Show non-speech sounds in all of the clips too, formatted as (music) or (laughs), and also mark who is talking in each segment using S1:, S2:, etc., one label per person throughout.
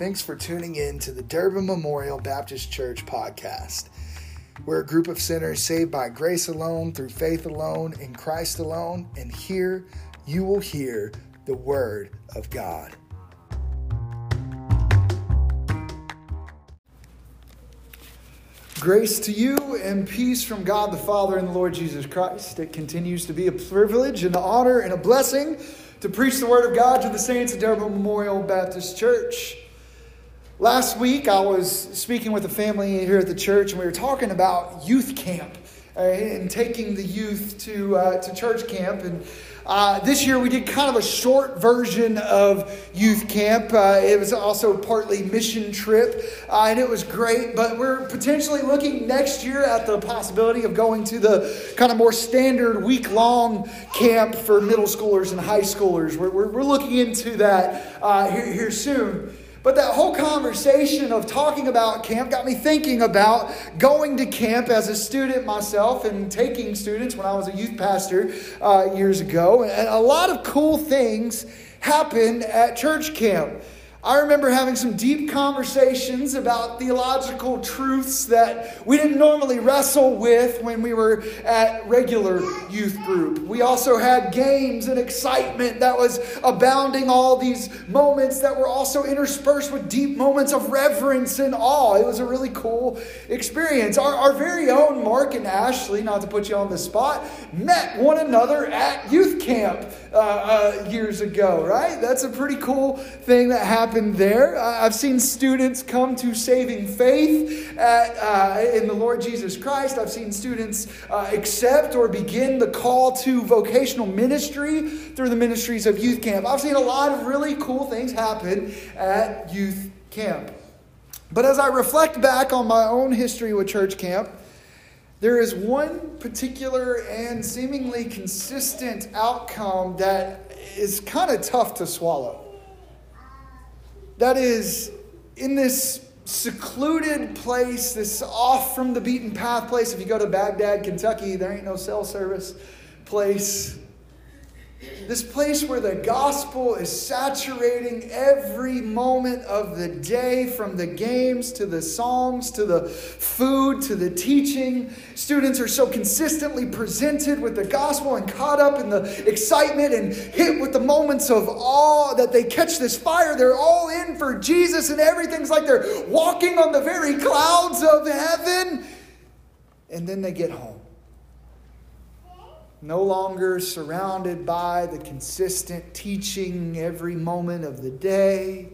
S1: Thanks for tuning in to the Durbin Memorial Baptist Church podcast. We're a group of sinners saved by grace alone, through faith alone, in Christ alone, and here you will hear the Word of God. Grace to you and peace from God the Father and the Lord Jesus Christ. It continues to be a privilege, and an honor, and a blessing to preach the Word of God to the saints at Durbin Memorial Baptist Church. Last week, I was speaking with a family here at the church, and we were talking about youth camp uh, and taking the youth to, uh, to church camp. And uh, this year we did kind of a short version of youth camp. Uh, it was also partly mission trip, uh, and it was great. But we're potentially looking next year at the possibility of going to the kind of more standard week long camp for middle schoolers and high schoolers. We're, we're, we're looking into that uh, here, here soon. But that whole conversation of talking about camp got me thinking about going to camp as a student myself and taking students when I was a youth pastor uh, years ago. And a lot of cool things happen at church camp. I remember having some deep conversations about theological truths that we didn't normally wrestle with when we were at regular youth group. We also had games and excitement that was abounding, all these moments that were also interspersed with deep moments of reverence and awe. It was a really cool experience. Our, our very own Mark and Ashley, not to put you on the spot, met one another at youth camp uh, uh, years ago, right? That's a pretty cool thing that happened happened there. I've seen students come to saving faith at, uh, in the Lord Jesus Christ. I've seen students uh, accept or begin the call to vocational ministry through the ministries of youth camp. I've seen a lot of really cool things happen at youth camp. But as I reflect back on my own history with church camp, there is one particular and seemingly consistent outcome that is kind of tough to swallow that is in this secluded place, this off from the beaten path place. If you go to Baghdad, Kentucky, there ain't no cell service place. This place where the gospel is saturating every moment of the day, from the games to the songs to the food to the teaching. Students are so consistently presented with the gospel and caught up in the excitement and hit with the moments of awe that they catch this fire. They're all in for Jesus, and everything's like they're walking on the very clouds of heaven. And then they get home no longer surrounded by the consistent teaching every moment of the day,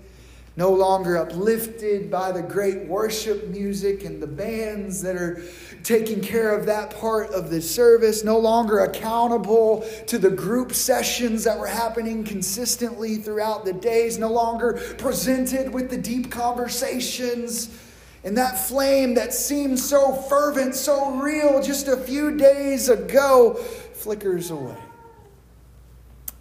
S1: no longer uplifted by the great worship music and the bands that are taking care of that part of the service, no longer accountable to the group sessions that were happening consistently throughout the days, no longer presented with the deep conversations. And that flame that seemed so fervent, so real just a few days ago flickers away.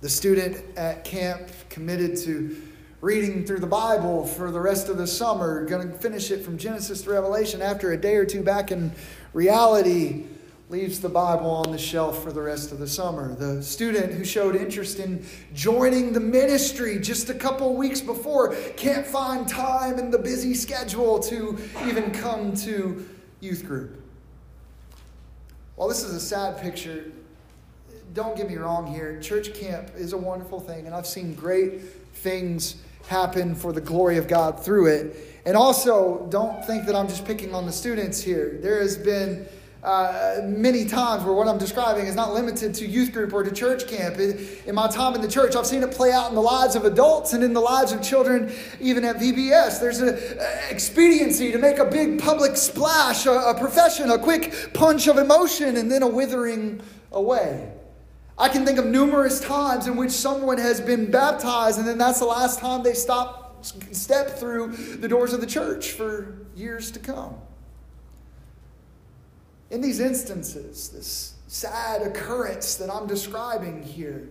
S1: The student at camp committed to reading through the Bible for the rest of the summer, going to finish it from Genesis to Revelation after a day or two back in reality leaves the Bible on the shelf for the rest of the summer. The student who showed interest in joining the ministry just a couple weeks before can't find time in the busy schedule to even come to youth group. While this is a sad picture, don't get me wrong here. Church camp is a wonderful thing, and I've seen great things happen for the glory of God through it. And also, don't think that I'm just picking on the students here. There has been uh, many times where what I'm describing is not limited to youth group or to church camp. In my time in the church, I've seen it play out in the lives of adults and in the lives of children, even at VBS. There's an expediency to make a big public splash, a, a profession, a quick punch of emotion, and then a withering away. I can think of numerous times in which someone has been baptized, and then that's the last time they stop, step through the doors of the church for years to come. In these instances, this sad occurrence that I'm describing here,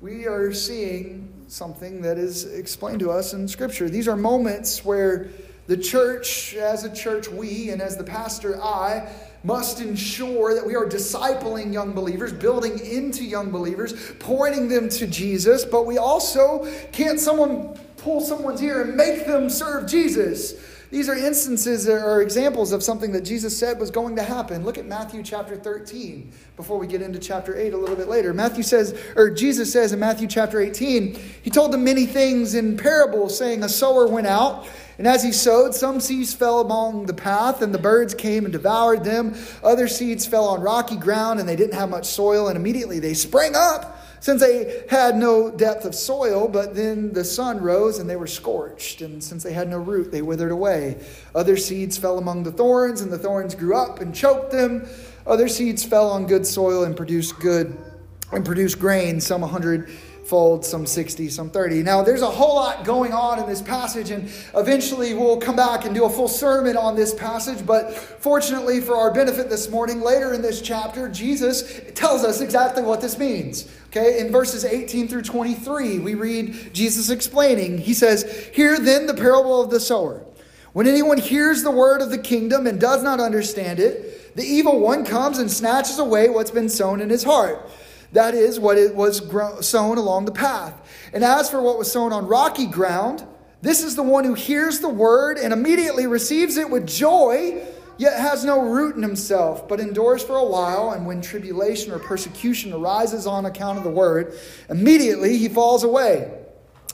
S1: we are seeing something that is explained to us in Scripture. These are moments where the church, as a church, we, and as the pastor, I, must ensure that we are discipling young believers, building into young believers, pointing them to Jesus, but we also can't someone pull someone's ear and make them serve Jesus. These are instances or examples of something that Jesus said was going to happen. Look at Matthew chapter 13 before we get into chapter 8 a little bit later. Matthew says, or Jesus says in Matthew chapter 18, he told them many things in parables, saying, A sower went out, and as he sowed, some seeds fell along the path, and the birds came and devoured them. Other seeds fell on rocky ground, and they didn't have much soil, and immediately they sprang up since they had no depth of soil, but then the sun rose and they were scorched. And since they had no root, they withered away. Other seeds fell among the thorns, and the thorns grew up and choked them. Other seeds fell on good soil and produced good and produced grain, some a hundred fold, some 60, some 30. Now, there's a whole lot going on in this passage, and eventually we'll come back and do a full sermon on this passage. But fortunately, for our benefit this morning, later in this chapter, Jesus tells us exactly what this means. Okay, in verses 18 through 23, we read Jesus explaining. He says, Hear then the parable of the sower. When anyone hears the word of the kingdom and does not understand it, the evil one comes and snatches away what's been sown in his heart. That is what it was sown along the path. And as for what was sown on rocky ground, this is the one who hears the word and immediately receives it with joy, yet has no root in himself, but endures for a while. And when tribulation or persecution arises on account of the word, immediately he falls away.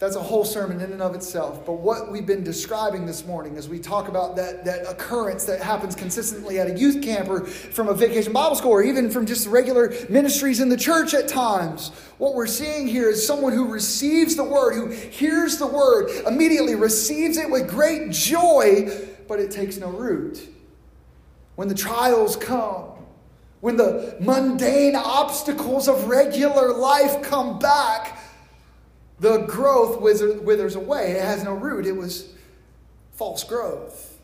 S1: That's a whole sermon in and of itself. But what we've been describing this morning as we talk about that, that occurrence that happens consistently at a youth camp or from a vacation Bible school or even from just regular ministries in the church at times, what we're seeing here is someone who receives the word, who hears the word, immediately receives it with great joy, but it takes no root. When the trials come, when the mundane obstacles of regular life come back, the growth withers away. It has no root. It was false growth.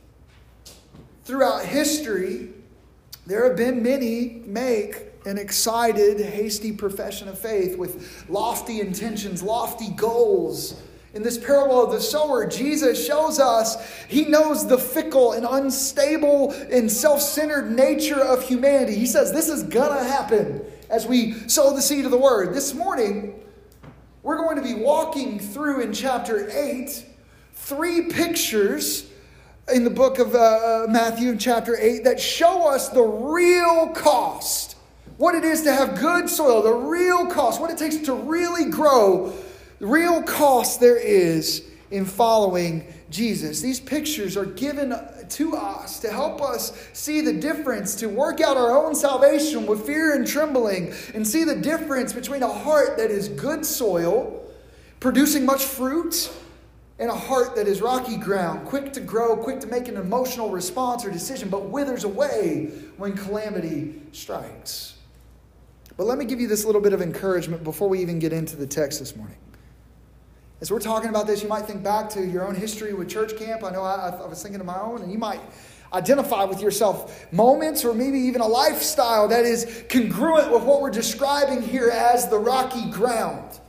S1: Throughout history, there have been many make an excited, hasty profession of faith with lofty intentions, lofty goals. In this parable of the sower, Jesus shows us he knows the fickle and unstable and self centered nature of humanity. He says this is to happen as we sow the seed of the word. This morning, we're going to be walking through in chapter 8 three pictures in the book of uh, uh Matthew, chapter 8, that show us the real cost. What it is to have good soil, the real cost, what it takes to really grow, the real cost there is in following Jesus. These pictures are given to us to help us see the difference, to work out our own salvation with fear and trembling, and see the difference between a heart that is good soil, producing much fruit, and a heart that is rocky ground, quick to grow, quick to make an emotional response or decision, but withers away when calamity strikes. But let me give you this little bit of encouragement before we even get into the text this morning. As we're talking about this, you might think back to your own history with church camp. I know I, I was thinking of my own, and you might identify with yourself moments or maybe even a lifestyle that is congruent with what we're describing here as the rocky ground.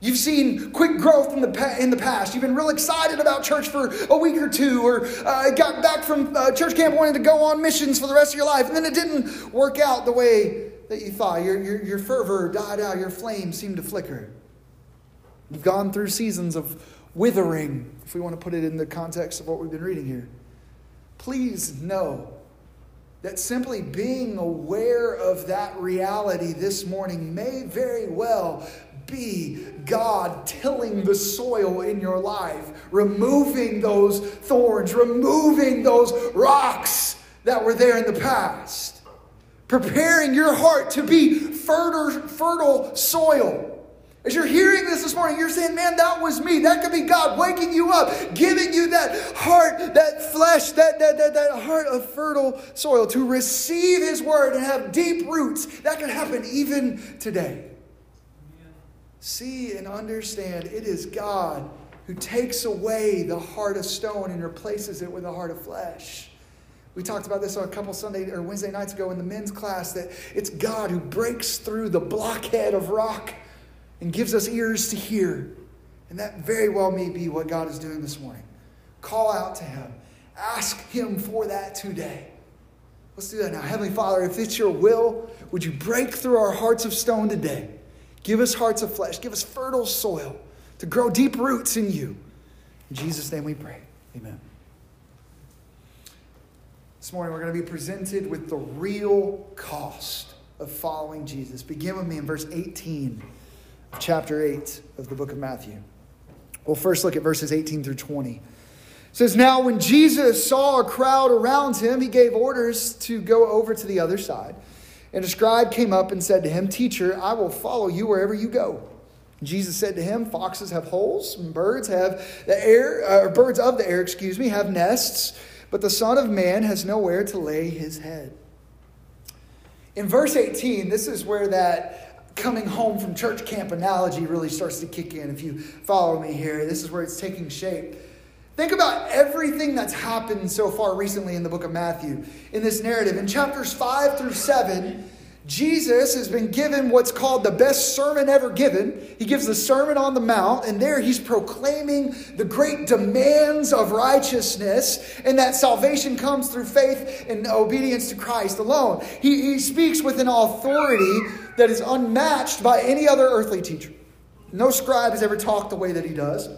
S1: You've seen quick growth in the, in the past. You've been real excited about church for a week or two, or uh, got back from uh, church camp wanting to go on missions for the rest of your life, and then it didn't work out the way that you thought. Your, your, your fervor died out, your flame seemed to flicker. We've gone through seasons of withering, if we want to put it in the context of what we've been reading here. Please know that simply being aware of that reality this morning may very well be God tilling the soil in your life, removing those thorns, removing those rocks that were there in the past, preparing your heart to be fertile, fertile soil as you're hearing this this morning, you're saying, man, that was me. That could be God waking you up, giving you that heart, that flesh, that, that, that, that heart of fertile soil to receive His word and have deep roots. That could happen even today. See and understand it is God who takes away the heart of stone and replaces it with a heart of flesh. We talked about this on a couple Sunday or Wednesday nights ago in the men's class that it's God who breaks through the blockhead of rock and gives us ears to hear. And that very well may be what God is doing this morning. Call out to Him, ask Him for that today. Let's do that now. Heavenly Father, if it's your will, would you break through our hearts of stone today? Give us hearts of flesh, give us fertile soil to grow deep roots in you. In Jesus' name we pray. Amen. This morning, we're going to be presented with the real cost of following Jesus. Begin with me in verse 18 of chapter 8 of the book of Matthew. We'll first look at verses 18 through 20. It says, Now when Jesus saw a crowd around him, he gave orders to go over to the other side. And a scribe came up and said to him, Teacher, I will follow you wherever you go. Jesus said to him, Foxes have holes, and birds have the air, uh, or birds of the air, excuse me, have nests but the Son of Man has nowhere to lay his head. In verse 18, this is where that coming home from church camp analogy really starts to kick in. If you follow me here, this is where it's taking shape. Think about everything that's happened so far recently in the book of Matthew in this narrative. In chapters 5 through 7, Jesus has been given what's called the best sermon ever given. He gives the Sermon on the Mount, and there he's proclaiming the great demands of righteousness and that salvation comes through faith and obedience to Christ alone. He, he speaks with an authority that is unmatched by any other earthly teacher. No scribe has ever talked the way that he does.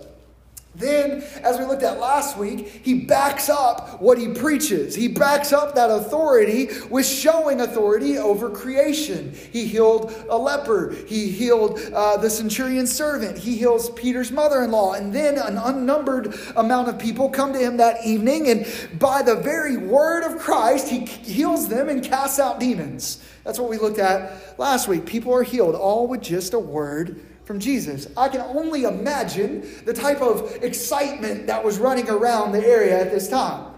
S1: Then, as we looked at last week, he backs up what he preaches. He backs up that authority with showing authority over creation. He healed a leper. He healed uh, the centurion's servant. He heals Peter's mother in law. And then an unnumbered amount of people come to him that evening, and by the very word of Christ, he heals them and casts out demons. That's what we looked at last week. People are healed, all with just a word from Jesus. I can only imagine the type of excitement that was running around the area at this time.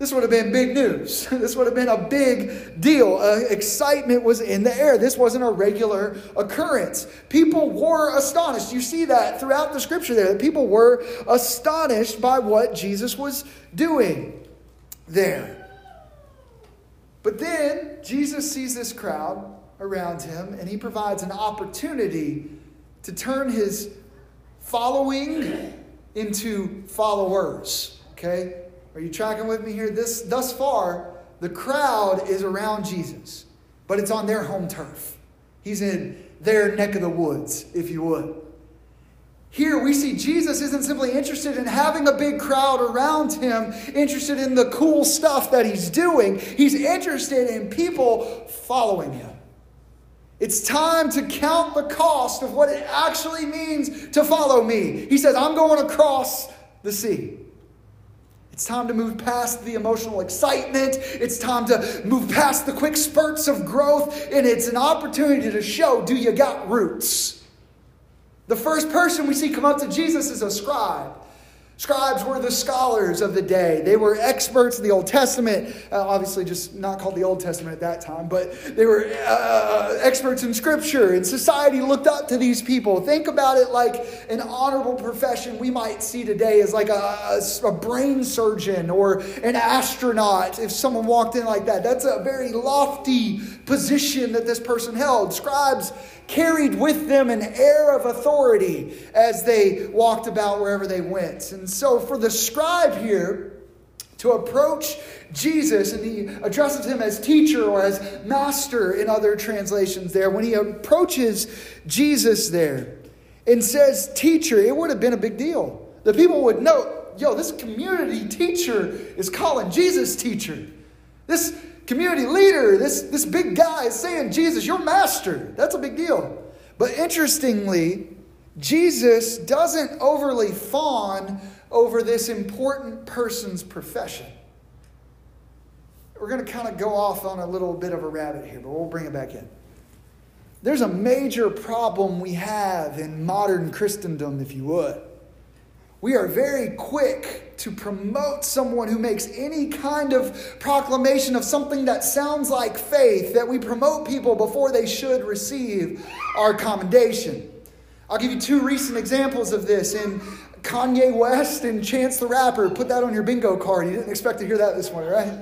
S1: This would have been big news. (laughs) This would have been a big deal. Uh, excitement was in the air. This wasn't a regular occurrence. People were astonished. You see that throughout the scripture there. That people were astonished by what Jesus was doing there. But then Jesus sees this crowd around him and he provides an opportunity to turn his following into followers. Okay? Are you tracking with me here? This thus far, the crowd is around Jesus, but it's on their home turf. He's in their neck of the woods, if you would. Here we see Jesus isn't simply interested in having a big crowd around him, interested in the cool stuff that he's doing. He's interested in people following him. It's time to count the cost of what it actually means to follow me. He says, I'm going across the sea. It's time to move past the emotional excitement. It's time to move past the quick spurts of growth. And it's an opportunity to show do you got roots? The first person we see come up to Jesus is a scribe. Scribes were the scholars of the day. They were experts in the Old Testament, uh, obviously, just not called the Old Testament at that time, but they were uh, experts in Scripture, and society looked up to these people. Think about it like an honorable profession we might see today as like a, a, a brain surgeon or an astronaut. If someone walked in like that, that's a very lofty position that this person held. Scribes carried with them an air of authority as they walked about wherever they went. And so, for the scribe here to approach Jesus, and he addresses him as teacher or as master in other translations there, when he approaches Jesus there and says teacher, it would have been a big deal. The people would know, yo, this community teacher is calling Jesus teacher. This community leader, this, this big guy is saying, Jesus, your master. That's a big deal. But interestingly, Jesus doesn't overly fawn over this important person's profession. We're going to kind of go off on a little bit of a rabbit here, but we'll bring it back in. There's a major problem we have in modern Christendom, if you would. We are very quick to promote someone who makes any kind of proclamation of something that sounds like faith, that we promote people before they should receive our commendation. I'll give you two recent examples of this in Kanye West and Chance the Rapper. Put that on your bingo card. You didn't expect to hear that this morning, right?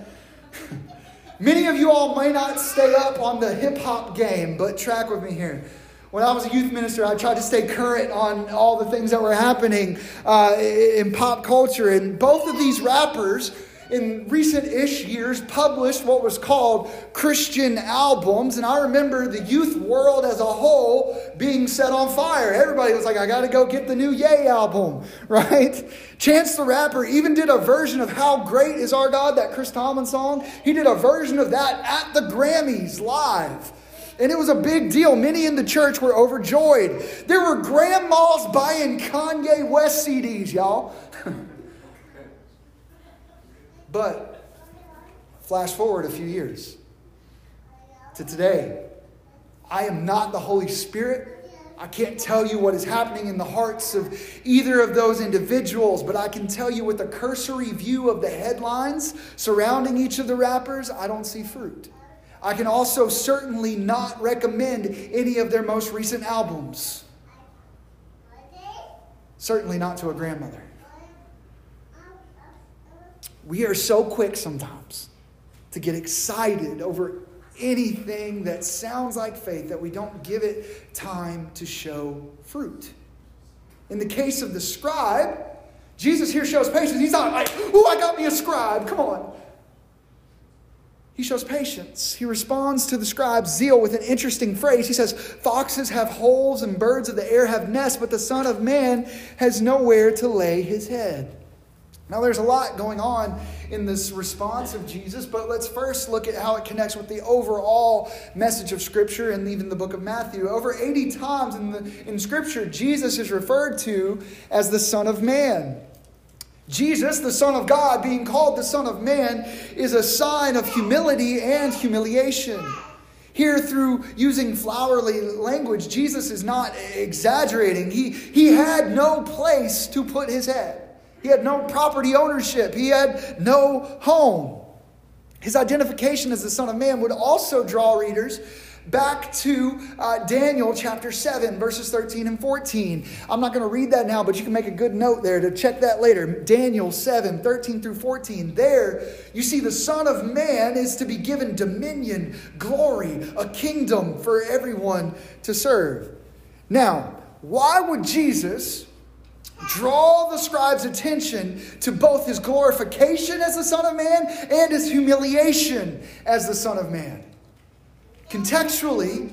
S1: (laughs) Many of you all may not stay up on the hip hop game, but track with me here. When I was a youth minister, I tried to stay current on all the things that were happening uh, in pop culture. And both of these rappers in recent ish years published what was called Christian albums. And I remember the youth world as a whole being set on fire. Everybody was like, I got to go get the new Yay album, (laughs) right? Chance the Rapper even did a version of How Great Is Our God, that Chris Tomlin song. He did a version of that at the Grammys live. And it was a big deal. Many in the church were overjoyed. There were grandmas buying Kanye West CDs, y'all. (laughs) But flash forward a few years to today. I am not the Holy Spirit. I can't tell you what is happening in the hearts of either of those individuals, but I can tell you with a cursory view of the headlines surrounding each of the rappers, I don't see fruit. I can also certainly not recommend any of their most recent albums. Certainly not to a grandmother. We are so quick sometimes to get excited over anything that sounds like faith that we don't give it time to show fruit. In the case of the scribe, Jesus here shows patience. He's not like, oh, I got me a scribe. Come on. He shows patience. He responds to the scribe's zeal with an interesting phrase. He says, Foxes have holes and birds of the air have nests, but the Son of Man has nowhere to lay his head. Now, there's a lot going on in this response of Jesus, but let's first look at how it connects with the overall message of Scripture and even the book of Matthew. Over 80 times in, the, in Scripture, Jesus is referred to as the Son of Man. Jesus, the Son of God, being called the Son of Man, is a sign of humility and humiliation. Here, through using flowery language, Jesus is not exaggerating. He, he had no place to put his head. He had no property ownership. He had no home. His identification as the Son of Man would also draw readers back to uh, Daniel chapter 7, verses 13 and 14. I'm not going to read that now, but you can make a good note there to check that later. Daniel 7, 13 through 14. There, you see the Son of Man is to be given dominion, glory, a kingdom for everyone to serve. Now, why would Jesus draw the scribe's attention to both his glorification as the Son of Man and his humiliation as the Son of Man. Contextually,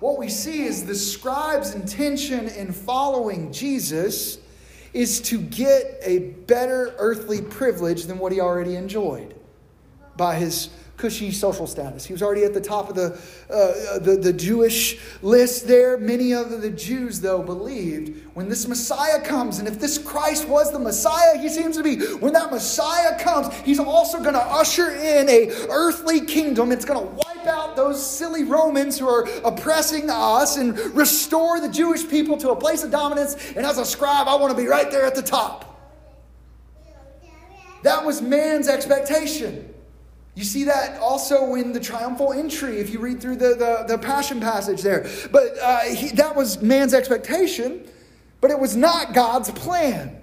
S1: what we see is the scribe's intention in following Jesus is to get a better earthly privilege than what he already enjoyed by his cushy social status. He was already at the top of the, uh, the, the Jewish list there. Many of the Jews, though, believed when this Messiah comes, and if this Christ was the Messiah, he seems to be, when that Messiah comes, he's also going to usher in a earthly kingdom. It's going to wipe out those silly Romans who are oppressing us and restore the Jewish people to a place of dominance. And as a scribe, I want to be right there at the top. That was man's expectation. You see that also in the triumphal entry if you read through the, the, the passion passage there. But uh, he, that was man's expectation, but it was not God's plan.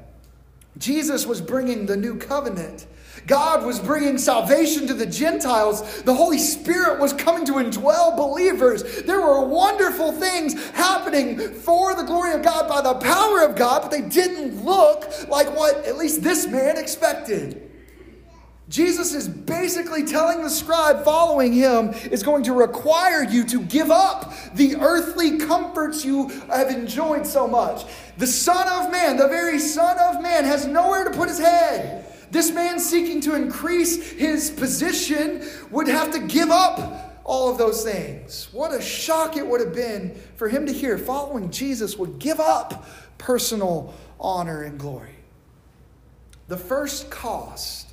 S1: Jesus was bringing the new covenant. God was bringing salvation to the Gentiles. The Holy Spirit was coming to indwell believers. There were wonderful things happening for the glory of God by the power of God, but they didn't look like what at least this man expected. Jesus is basically telling the scribe following him is going to require you to give up the earthly comforts you have enjoyed so much. The Son of Man, the very Son of Man, has nowhere to put his head. This man seeking to increase his position would have to give up all of those things. What a shock it would have been for him to hear following Jesus would give up personal honor and glory. The first cost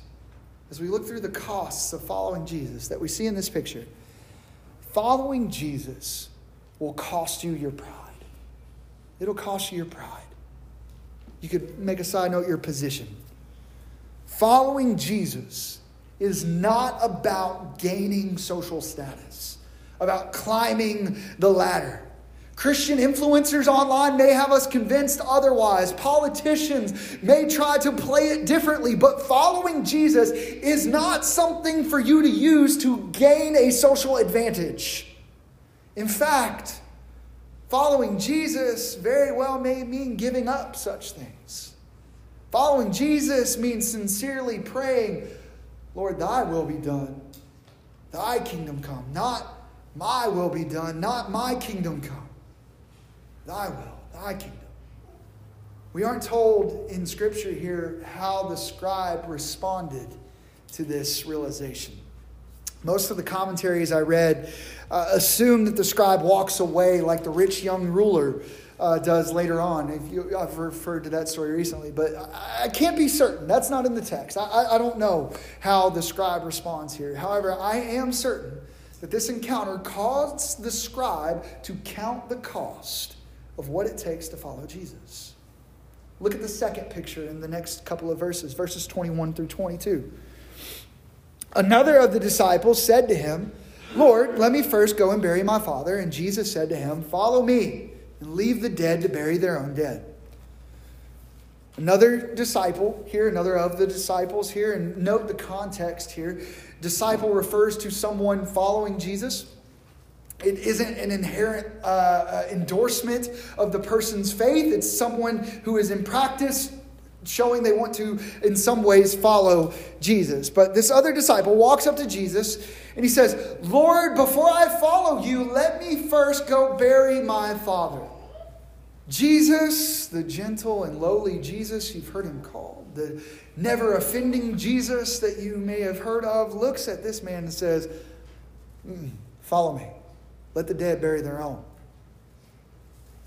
S1: as we look through the costs of following Jesus that we see in this picture, following Jesus will cost you your pride. It'll cost you your pride. You could make a side note your position. Following Jesus is not about gaining social status, about climbing the ladder. Christian influencers online may have us convinced otherwise. Politicians may try to play it differently, but following Jesus is not something for you to use to gain a social advantage. In fact, following Jesus very well may mean giving up such things. Following Jesus means sincerely praying, Lord, thy will be done, thy kingdom come, not my will be done, not my kingdom come. Thy will, thy kingdom. We aren't told in Scripture here how the scribe responded to this realization. Most of the commentaries I read uh, assume that the scribe walks away like the rich young ruler uh, does later on. If you, I've referred to that story recently, but I, I can't be certain. That's not in the text. I, I, I don't know how the scribe responds here. However, I am certain that this encounter caused the scribe to count the cost of what it takes to follow Jesus. Look at the second picture in the next couple of verses, verses 21 through 22. Another of the disciples said to him, Lord, let me first go and bury my father. And Jesus said to him, Follow me and leave the dead to bury their own dead. Another disciple here, another of the disciples here, and note the context here. Disciple refers to someone following Jesus. It isn't an inherent uh, uh, endorsement of the person's faith. It's someone who is in practice showing they want to, in some ways, follow Jesus. But this other disciple walks up to Jesus and he says, Lord, before I follow you, let me first go bury my father. Jesus, the gentle and lowly Jesus you've heard him called, the never offending Jesus that you may have heard of, looks at this man and says, mm, Follow me. Let the dead bury their own.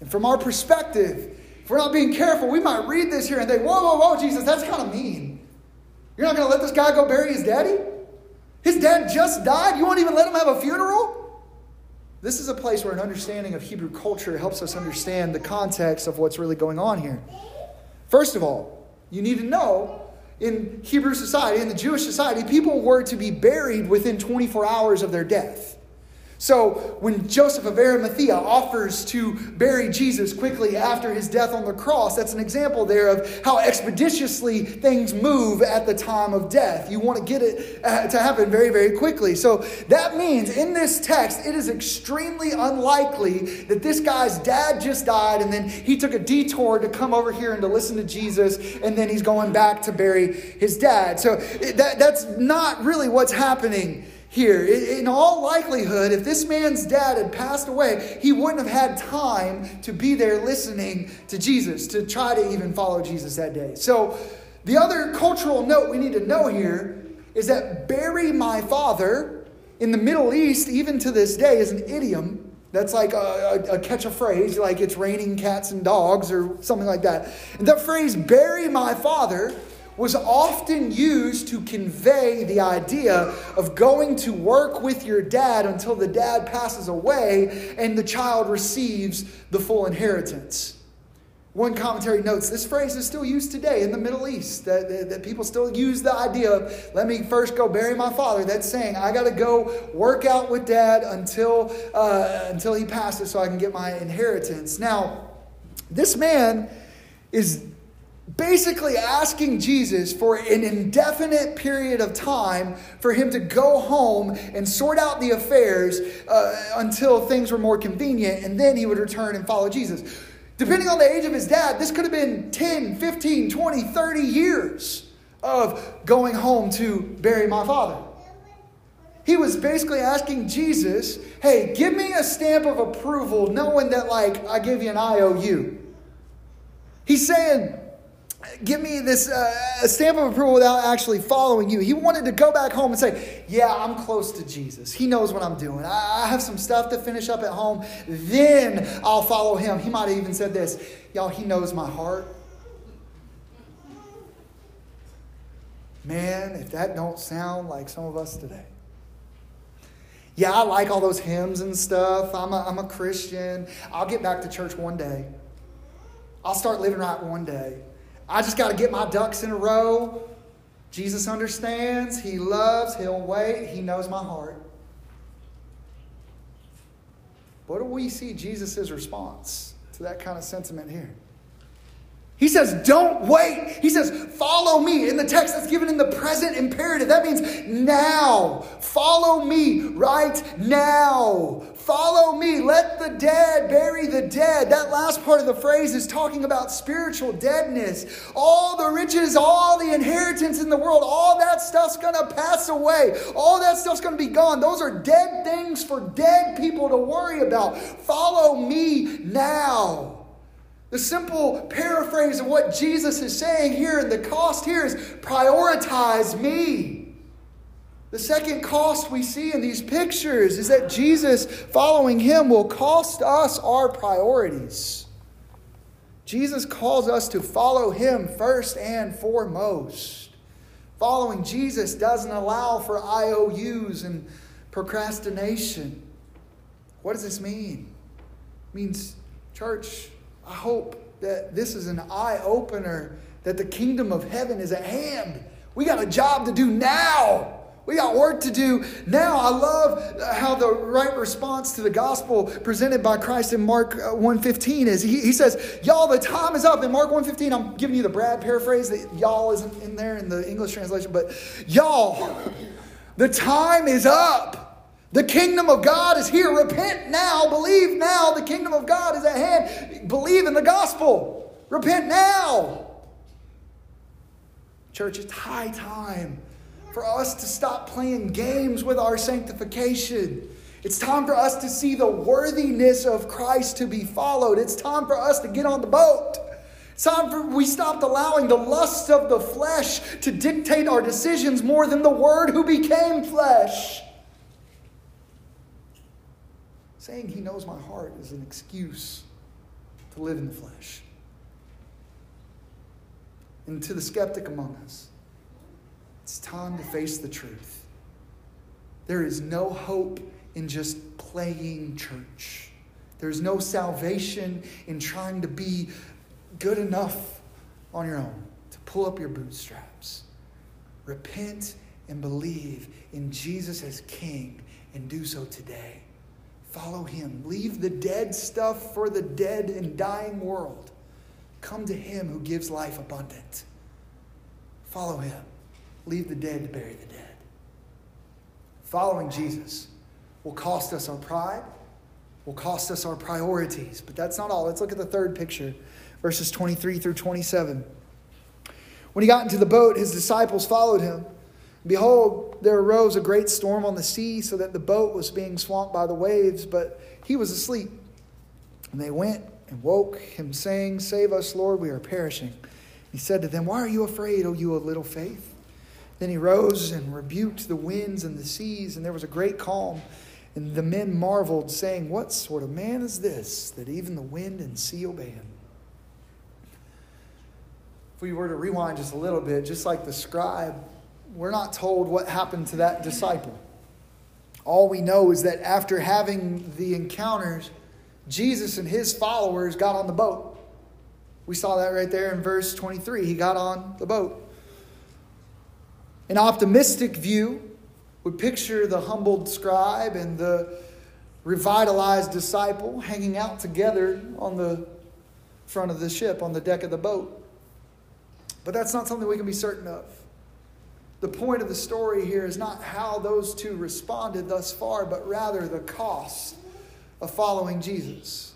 S1: And from our perspective, if we're not being careful, we might read this here and think, Whoa, whoa, whoa, Jesus, that's kind of mean. You're not going to let this guy go bury his daddy? His dad just died? You won't even let him have a funeral? This is a place where an understanding of Hebrew culture helps us understand the context of what's really going on here. First of all, you need to know in Hebrew society, in the Jewish society, people were to be buried within 24 hours of their death. So, when Joseph of Arimathea offers to bury Jesus quickly after his death on the cross, that's an example there of how expeditiously things move at the time of death. You want to get it uh, to happen very, very quickly. So, that means in this text, it is extremely unlikely that this guy's dad just died and then he took a detour to come over here and to listen to Jesus and then he's going back to bury his dad. So, that, that's not really what's happening here. In all likelihood, if this man's dad had passed away, he wouldn't have had time to be there listening to Jesus, to try to even follow Jesus that day. So, the other cultural note we need to know here is that bury my father in the Middle East, even to this day, is an idiom. That's like a, a, a catch a phrase, like it's raining cats and dogs or something like that. And that phrase, bury my father, was often used to convey the idea of going to work with your dad until the dad passes away and the child receives the full inheritance. One commentary notes this phrase is still used today in the Middle East, that, that, that people still use the idea of, let me first go bury my father. That's saying, I got to go work out with dad until, uh, until he passes so I can get my inheritance. Now, this man is basically asking Jesus for an indefinite period of time for him to go home and sort out the affairs uh, until things were more convenient, and then he would return and follow Jesus. Depending on the age of his dad, this could have been 10, 15, 20, 30 years of going home to bury my father. He was basically asking Jesus, hey, give me a stamp of approval, knowing that, like, I give you an IOU. He's saying, give me this uh, stamp of approval without actually following you. He wanted to go back home and say, Yeah, I'm close to Jesus. He knows what I'm doing. I have some stuff to finish up at home. Then I'll follow him. He might have even said this Y'all, he knows my heart. Man, if that don't sound like some of us today. Yeah, I like all those hymns and stuff. I'm a, I'm a Christian. I'll get back to church one day. I'll start living right one day. I just got to get my ducks in a row. Jesus understands. He loves. He'll wait. He knows my heart. What do we see Jesus' response to that kind of sentiment here? He says, Don't wait. He says, Follow me. In the text that's given in the present imperative, that means now. Follow me right now. Follow me. Let the dead bury the dead. That last part of the phrase is talking about spiritual deadness. All the riches, all the inheritance in the world, all that stuff's going to pass away. All that stuff's going to be gone. Those are dead things for dead people to worry about. Follow me now. The simple paraphrase of what Jesus is saying here, and the cost here is prioritize me. The second cost we see in these pictures is that Jesus following him will cost us our priorities. Jesus calls us to follow him first and foremost. Following Jesus doesn't allow for IOUs and procrastination. What does this mean? It means, church, I hope that this is an eye opener that the kingdom of heaven is at hand. We got a job to do now. We got work to do now. I love how the right response to the gospel presented by Christ in Mark uh, 1.15 is he, he says, Y'all, the time is up. In Mark 1.15, I'm giving you the Brad paraphrase that y'all isn't in there in the English translation, but y'all, (laughs) the time is up. The kingdom of God is here. Repent now. Believe now. The kingdom of God is at hand. Believe in the gospel. Repent now. Church, it's high time for us to stop playing games with our sanctification. It's time for us to see the worthiness of Christ to be followed. It's time for us to get on the boat. It's time for we stopped allowing the lusts of the flesh to dictate our decisions more than the Word who became flesh. Saying he knows my heart is an excuse to live in the flesh. And to the skeptic among us, it's time to face the truth. There is no hope in just playing church. There's no salvation in trying to be good enough on your own to pull up your bootstraps. Repent and believe in Jesus as King and do so today. Follow him. Leave the dead stuff for the dead and dying world. Come to him who gives life abundant. Follow him. Leave the dead to bury the dead. Following Jesus will cost us our pride, will cost us our priorities. But that's not all. Let's look at the third picture, verses 23 through 27. When he got into the boat, his disciples followed him. Behold, there arose a great storm on the sea, so that the boat was being swamped by the waves, but he was asleep. And they went and woke him, saying, Save us, Lord, we are perishing. He said to them, Why are you afraid, O you of little faith? Then he rose and rebuked the winds and the seas, and there was a great calm. And the men marveled, saying, What sort of man is this, that even the wind and sea obey him? If we were to rewind just a little bit, just like the scribe we're not told what happened to that disciple. All we know is that after having the encounters, Jesus and his followers got on the boat. We saw that right there in verse 23. He got on the boat. An optimistic view would picture the humbled scribe and the revitalized disciple hanging out together on the front of the ship, on the deck of the boat. But that's not something we can be certain of. The point of the story here is not how those two responded thus far, but rather the cost of following Jesus.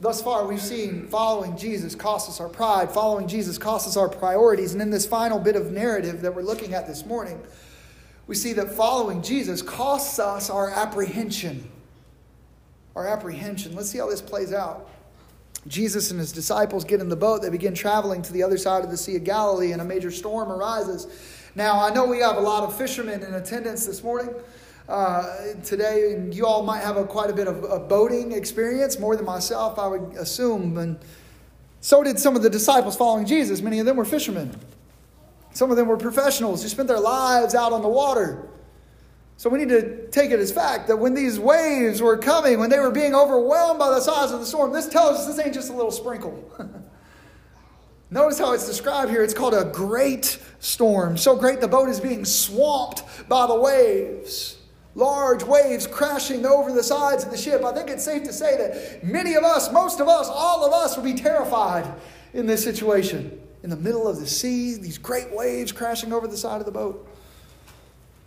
S1: Thus far, we've seen following Jesus costs us our pride, following Jesus costs us our priorities. And in this final bit of narrative that we're looking at this morning, we see that following Jesus costs us our apprehension. Our apprehension. Let's see how this plays out. Jesus and his disciples get in the boat. They begin traveling to the other side of the Sea of Galilee, and a major storm arises. Now, I know we have a lot of fishermen in attendance this morning. Uh, today, and you all might have a, quite a bit of a boating experience, more than myself, I would assume. And so did some of the disciples following Jesus. Many of them were fishermen. Some of them were professionals who spent their lives out on the water. So we need to take it as fact that when these waves were coming, when they were being overwhelmed by the size of the storm, this tells us this ain't just a little sprinkle. (laughs) Notice how it's described here. It's called a great storm. So great the boat is being swamped by the waves. large waves crashing over the sides of the ship. I think it's safe to say that many of us, most of us, all of us would be terrified in this situation. In the middle of the sea, these great waves crashing over the side of the boat.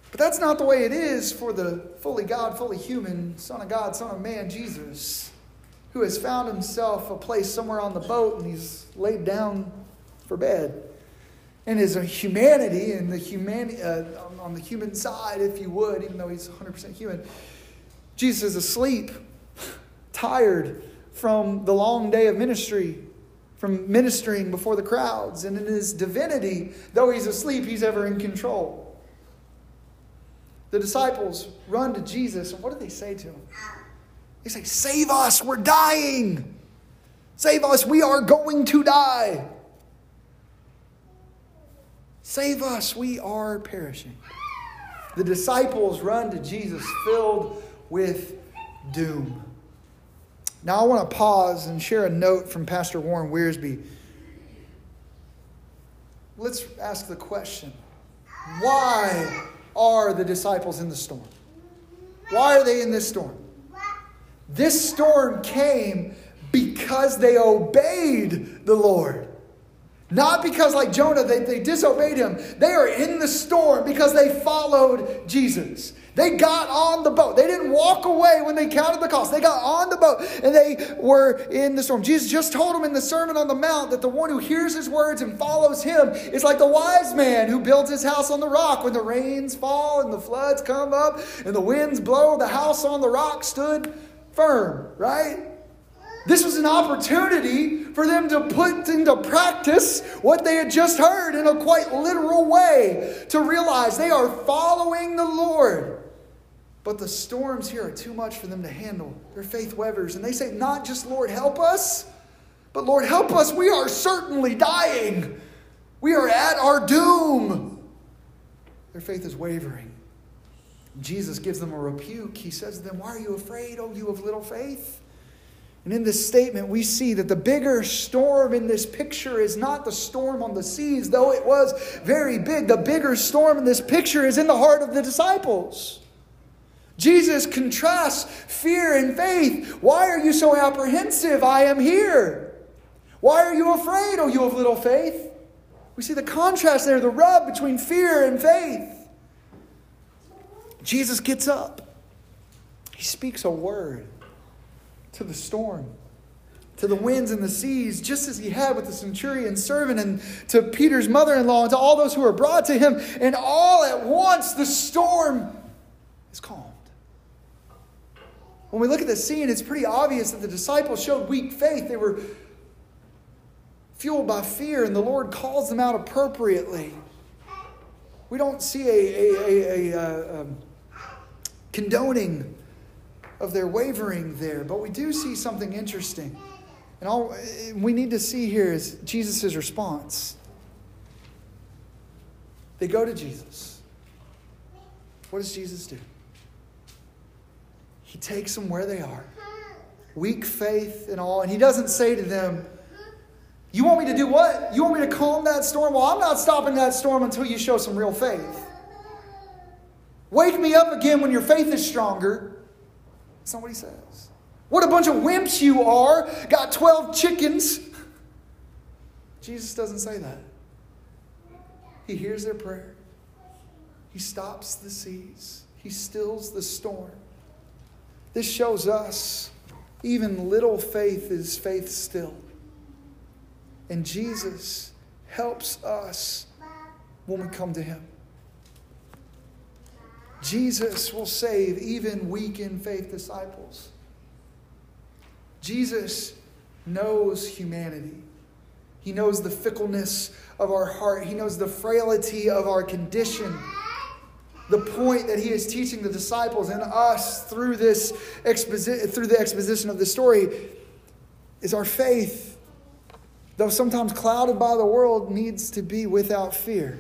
S1: But that's not the way it is for the fully God, fully human, Son of God, Son of Man, Jesus, who has found himself a place somewhere on the boat and he's laid down for bed. And his humanity and the human, uh, on the human side, if you would, even though he's 100% human, Jesus is asleep, tired from the long day of ministry, from ministering before the crowds. And in his divinity, though he's asleep, he's ever in control. The disciples run to Jesus, and what do they say to him? They say, Save us, we're dying. Save us, we are going to die. Save us, we are perishing. The disciples run to Jesus filled with doom. Now, I want to pause and share a note from Pastor Warren Wiersbe. Let's ask the question why are the disciples in the storm? Why are they in this storm? This storm came because they obeyed the Lord. Not because, like Jonah, they, they disobeyed him. They are in the storm because they followed Jesus. They got on the boat. They didn't walk away when they counted the cost. They got on the boat and they were in the storm. Jesus just told them in the Sermon on the Mount that the one who hears his words and follows him is like the wise man who builds his house on the rock. When the rains fall and the floods come up and the winds blow, the house on the rock stood firm, right? This was an opportunity for them to put into practice what they had just heard in a quite literal way, to realize they are following the Lord. But the storms here are too much for them to handle. Their faith wavers. And they say, Not just, Lord, help us, but Lord, help us. We are certainly dying. We are at our doom. Their faith is wavering. Jesus gives them a rebuke. He says to them, Why are you afraid, O you of little faith? And in this statement, we see that the bigger storm in this picture is not the storm on the seas, though it was very big. The bigger storm in this picture is in the heart of the disciples. Jesus contrasts fear and faith. Why are you so apprehensive? I am here. Why are you afraid, O you of little faith? We see the contrast there, the rub between fear and faith. Jesus gets up. He speaks a word to the storm, to the winds and the seas, just as he had with the centurion's servant and to Peter's mother in law and to all those who were brought to him. And all at once the storm is calmed. When we look at the scene, it's pretty obvious that the disciples showed weak faith. They were fueled by fear, and the Lord calls them out appropriately. We don't see a, a, a, a, a um, condoning of their wavering there, but we do see something interesting. And all we need to see here is Jesus' response. They go to Jesus. What does Jesus do? He takes them where they are. Weak faith and all. And he doesn't say to them, You want me to do what? You want me to calm that storm? Well, I'm not stopping that storm until you show some real faith. Wake me up again when your faith is stronger. That's not what he says. What a bunch of wimps you are. Got 12 chickens. Jesus doesn't say that. He hears their prayer. He stops the seas. He stills the storm. This shows us even little faith is faith still. And Jesus helps us when we come to Him. Jesus will save even weak in faith disciples. Jesus knows humanity. He knows the fickleness of our heart. He knows the frailty of our condition the point that he is teaching the disciples and us through this exposi- through the exposition of the story is our faith though sometimes clouded by the world needs to be without fear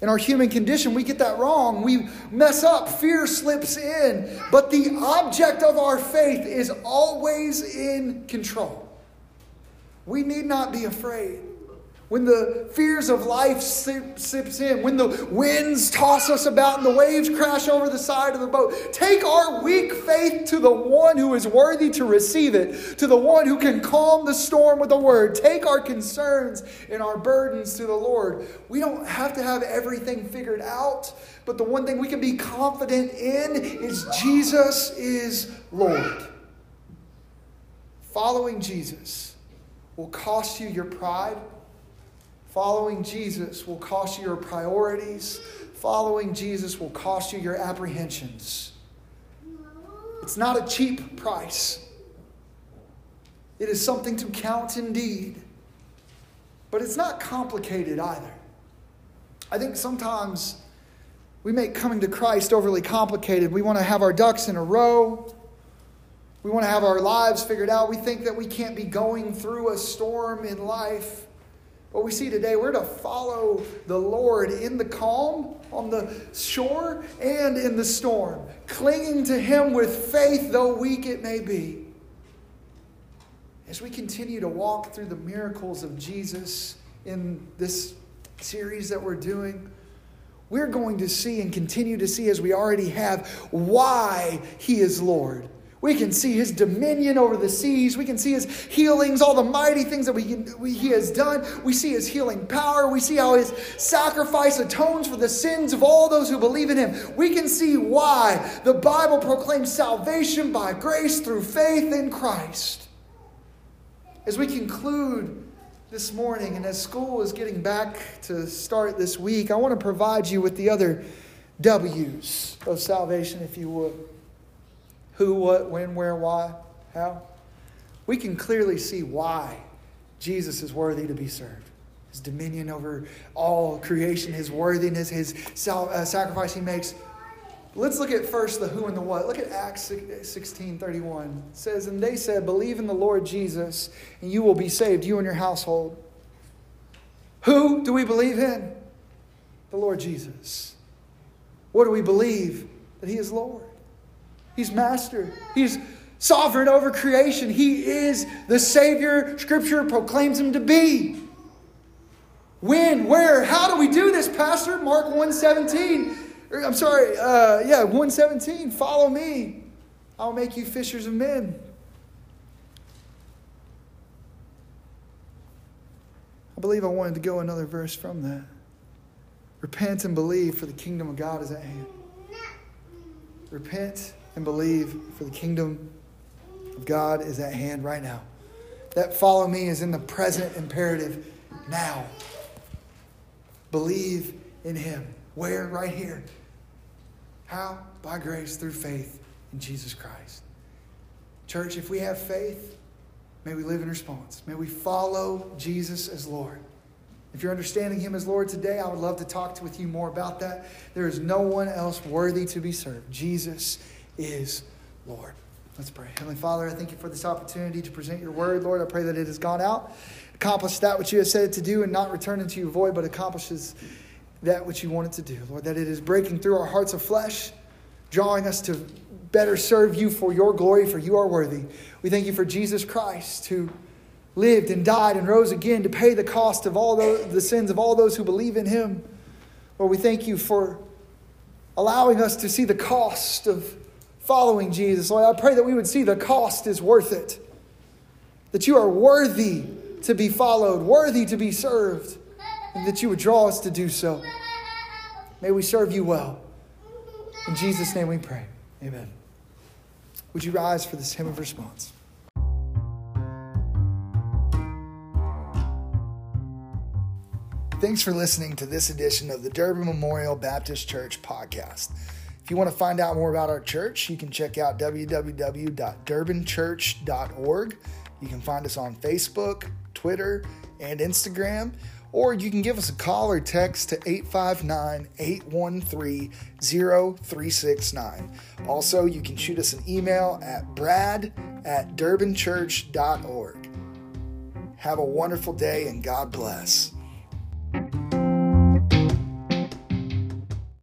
S1: in our human condition we get that wrong. We mess up. Fear slips in. But the object of our faith is always in control. We need not be afraid when the fears of life sips in, when the winds toss us about and the waves crash over the side of the boat, take our weak faith to the one who is worthy to receive it, to the one who can calm the storm with a word. Take our concerns and our burdens to the Lord. We don't have to have everything figured out, but the one thing we can be confident in is Jesus is Lord. Following Jesus will cost you your pride Following Jesus will cost you your priorities. Following Jesus will cost you your apprehensions. It's not a cheap price, it is something to count indeed. But it's not complicated either. I think sometimes we make coming to Christ overly complicated. We want to have our ducks in a row. We want to have our lives figured out. We think that we can't be going through a storm in life what we see today, we're to follow the Lord in the calm, on the shore, and in the storm, clinging to Him with faith, though weak it may be. As we continue to walk through the miracles of Jesus in this series that we're doing, we're going to see and continue to see, as we already have, why He is Lord. We can see his dominion over the seas. We can see his healings, all the mighty things that we, we, he has done. We see his healing power. We see how his sacrifice atones for the sins of all those who believe in him. We can see why the Bible proclaims salvation by grace through faith in Christ. As we conclude this morning and as school is getting back to start this week, I want to provide you with the other W's of salvation, if you would who, what, when, where, why, how, we can clearly see why Jesus is worthy to be served. His dominion over all creation, his worthiness, his uh, sacrifice he makes. Let's look at first the who and the what. Look at Acts 16 31. It says, And they said, Believe in the Lord Jesus, and you will be saved, you and your household. Who do we believe in? The Lord Jesus. What do we believe? That he is Lord. He's master. He's sovereign over creation. He is the Savior Scripture proclaims him to be. When, where, how do we do this, Pastor? Mark 117. Er, I'm sorry, uh, yeah, 117. Follow me. I'll make you fishers of men. I believe I wanted to go another verse from that. Repent and believe, for the kingdom of God is at hand. Repent and believe, for the kingdom of God is at hand right now. That follow me is in the present imperative now. Believe in Him. Where? Right here. How? By grace through faith in Jesus Christ. Church, if we have faith, may we live in response. May we follow Jesus as Lord. If you're understanding Him as Lord today, I would love to talk with you more about that. There is no one else worthy to be served. Jesus is Lord. Let's pray. Heavenly Father, I thank you for this opportunity to present your word. Lord, I pray that it has gone out, accomplished that which you have said it to do, and not return into you void, but accomplishes that which you want it to do. Lord, that it is breaking through our hearts of flesh, drawing us to better serve you for your glory, for you are worthy. We thank you for Jesus Christ, who lived and died and rose again to pay the cost of all the, the sins of all those who believe in him. Lord, we thank you for allowing us to see the cost of following Jesus. Lord, I pray that we would see the cost is worth it, that you are worthy to be followed, worthy to be served, and that you would draw us to do so. May we serve you well. In Jesus' name we pray. Amen. Would you rise for this hymn of response? Thanks for listening to this edition of the Durbin Memorial Baptist Church podcast. If you want to find out more about our church, you can check out www.durbinchurch.org. You can find us on Facebook, Twitter, and Instagram, or you can give us a call or text to 859 813 0369. Also, you can shoot us an email at brad at durbinchurch.org. Have a wonderful day and God bless.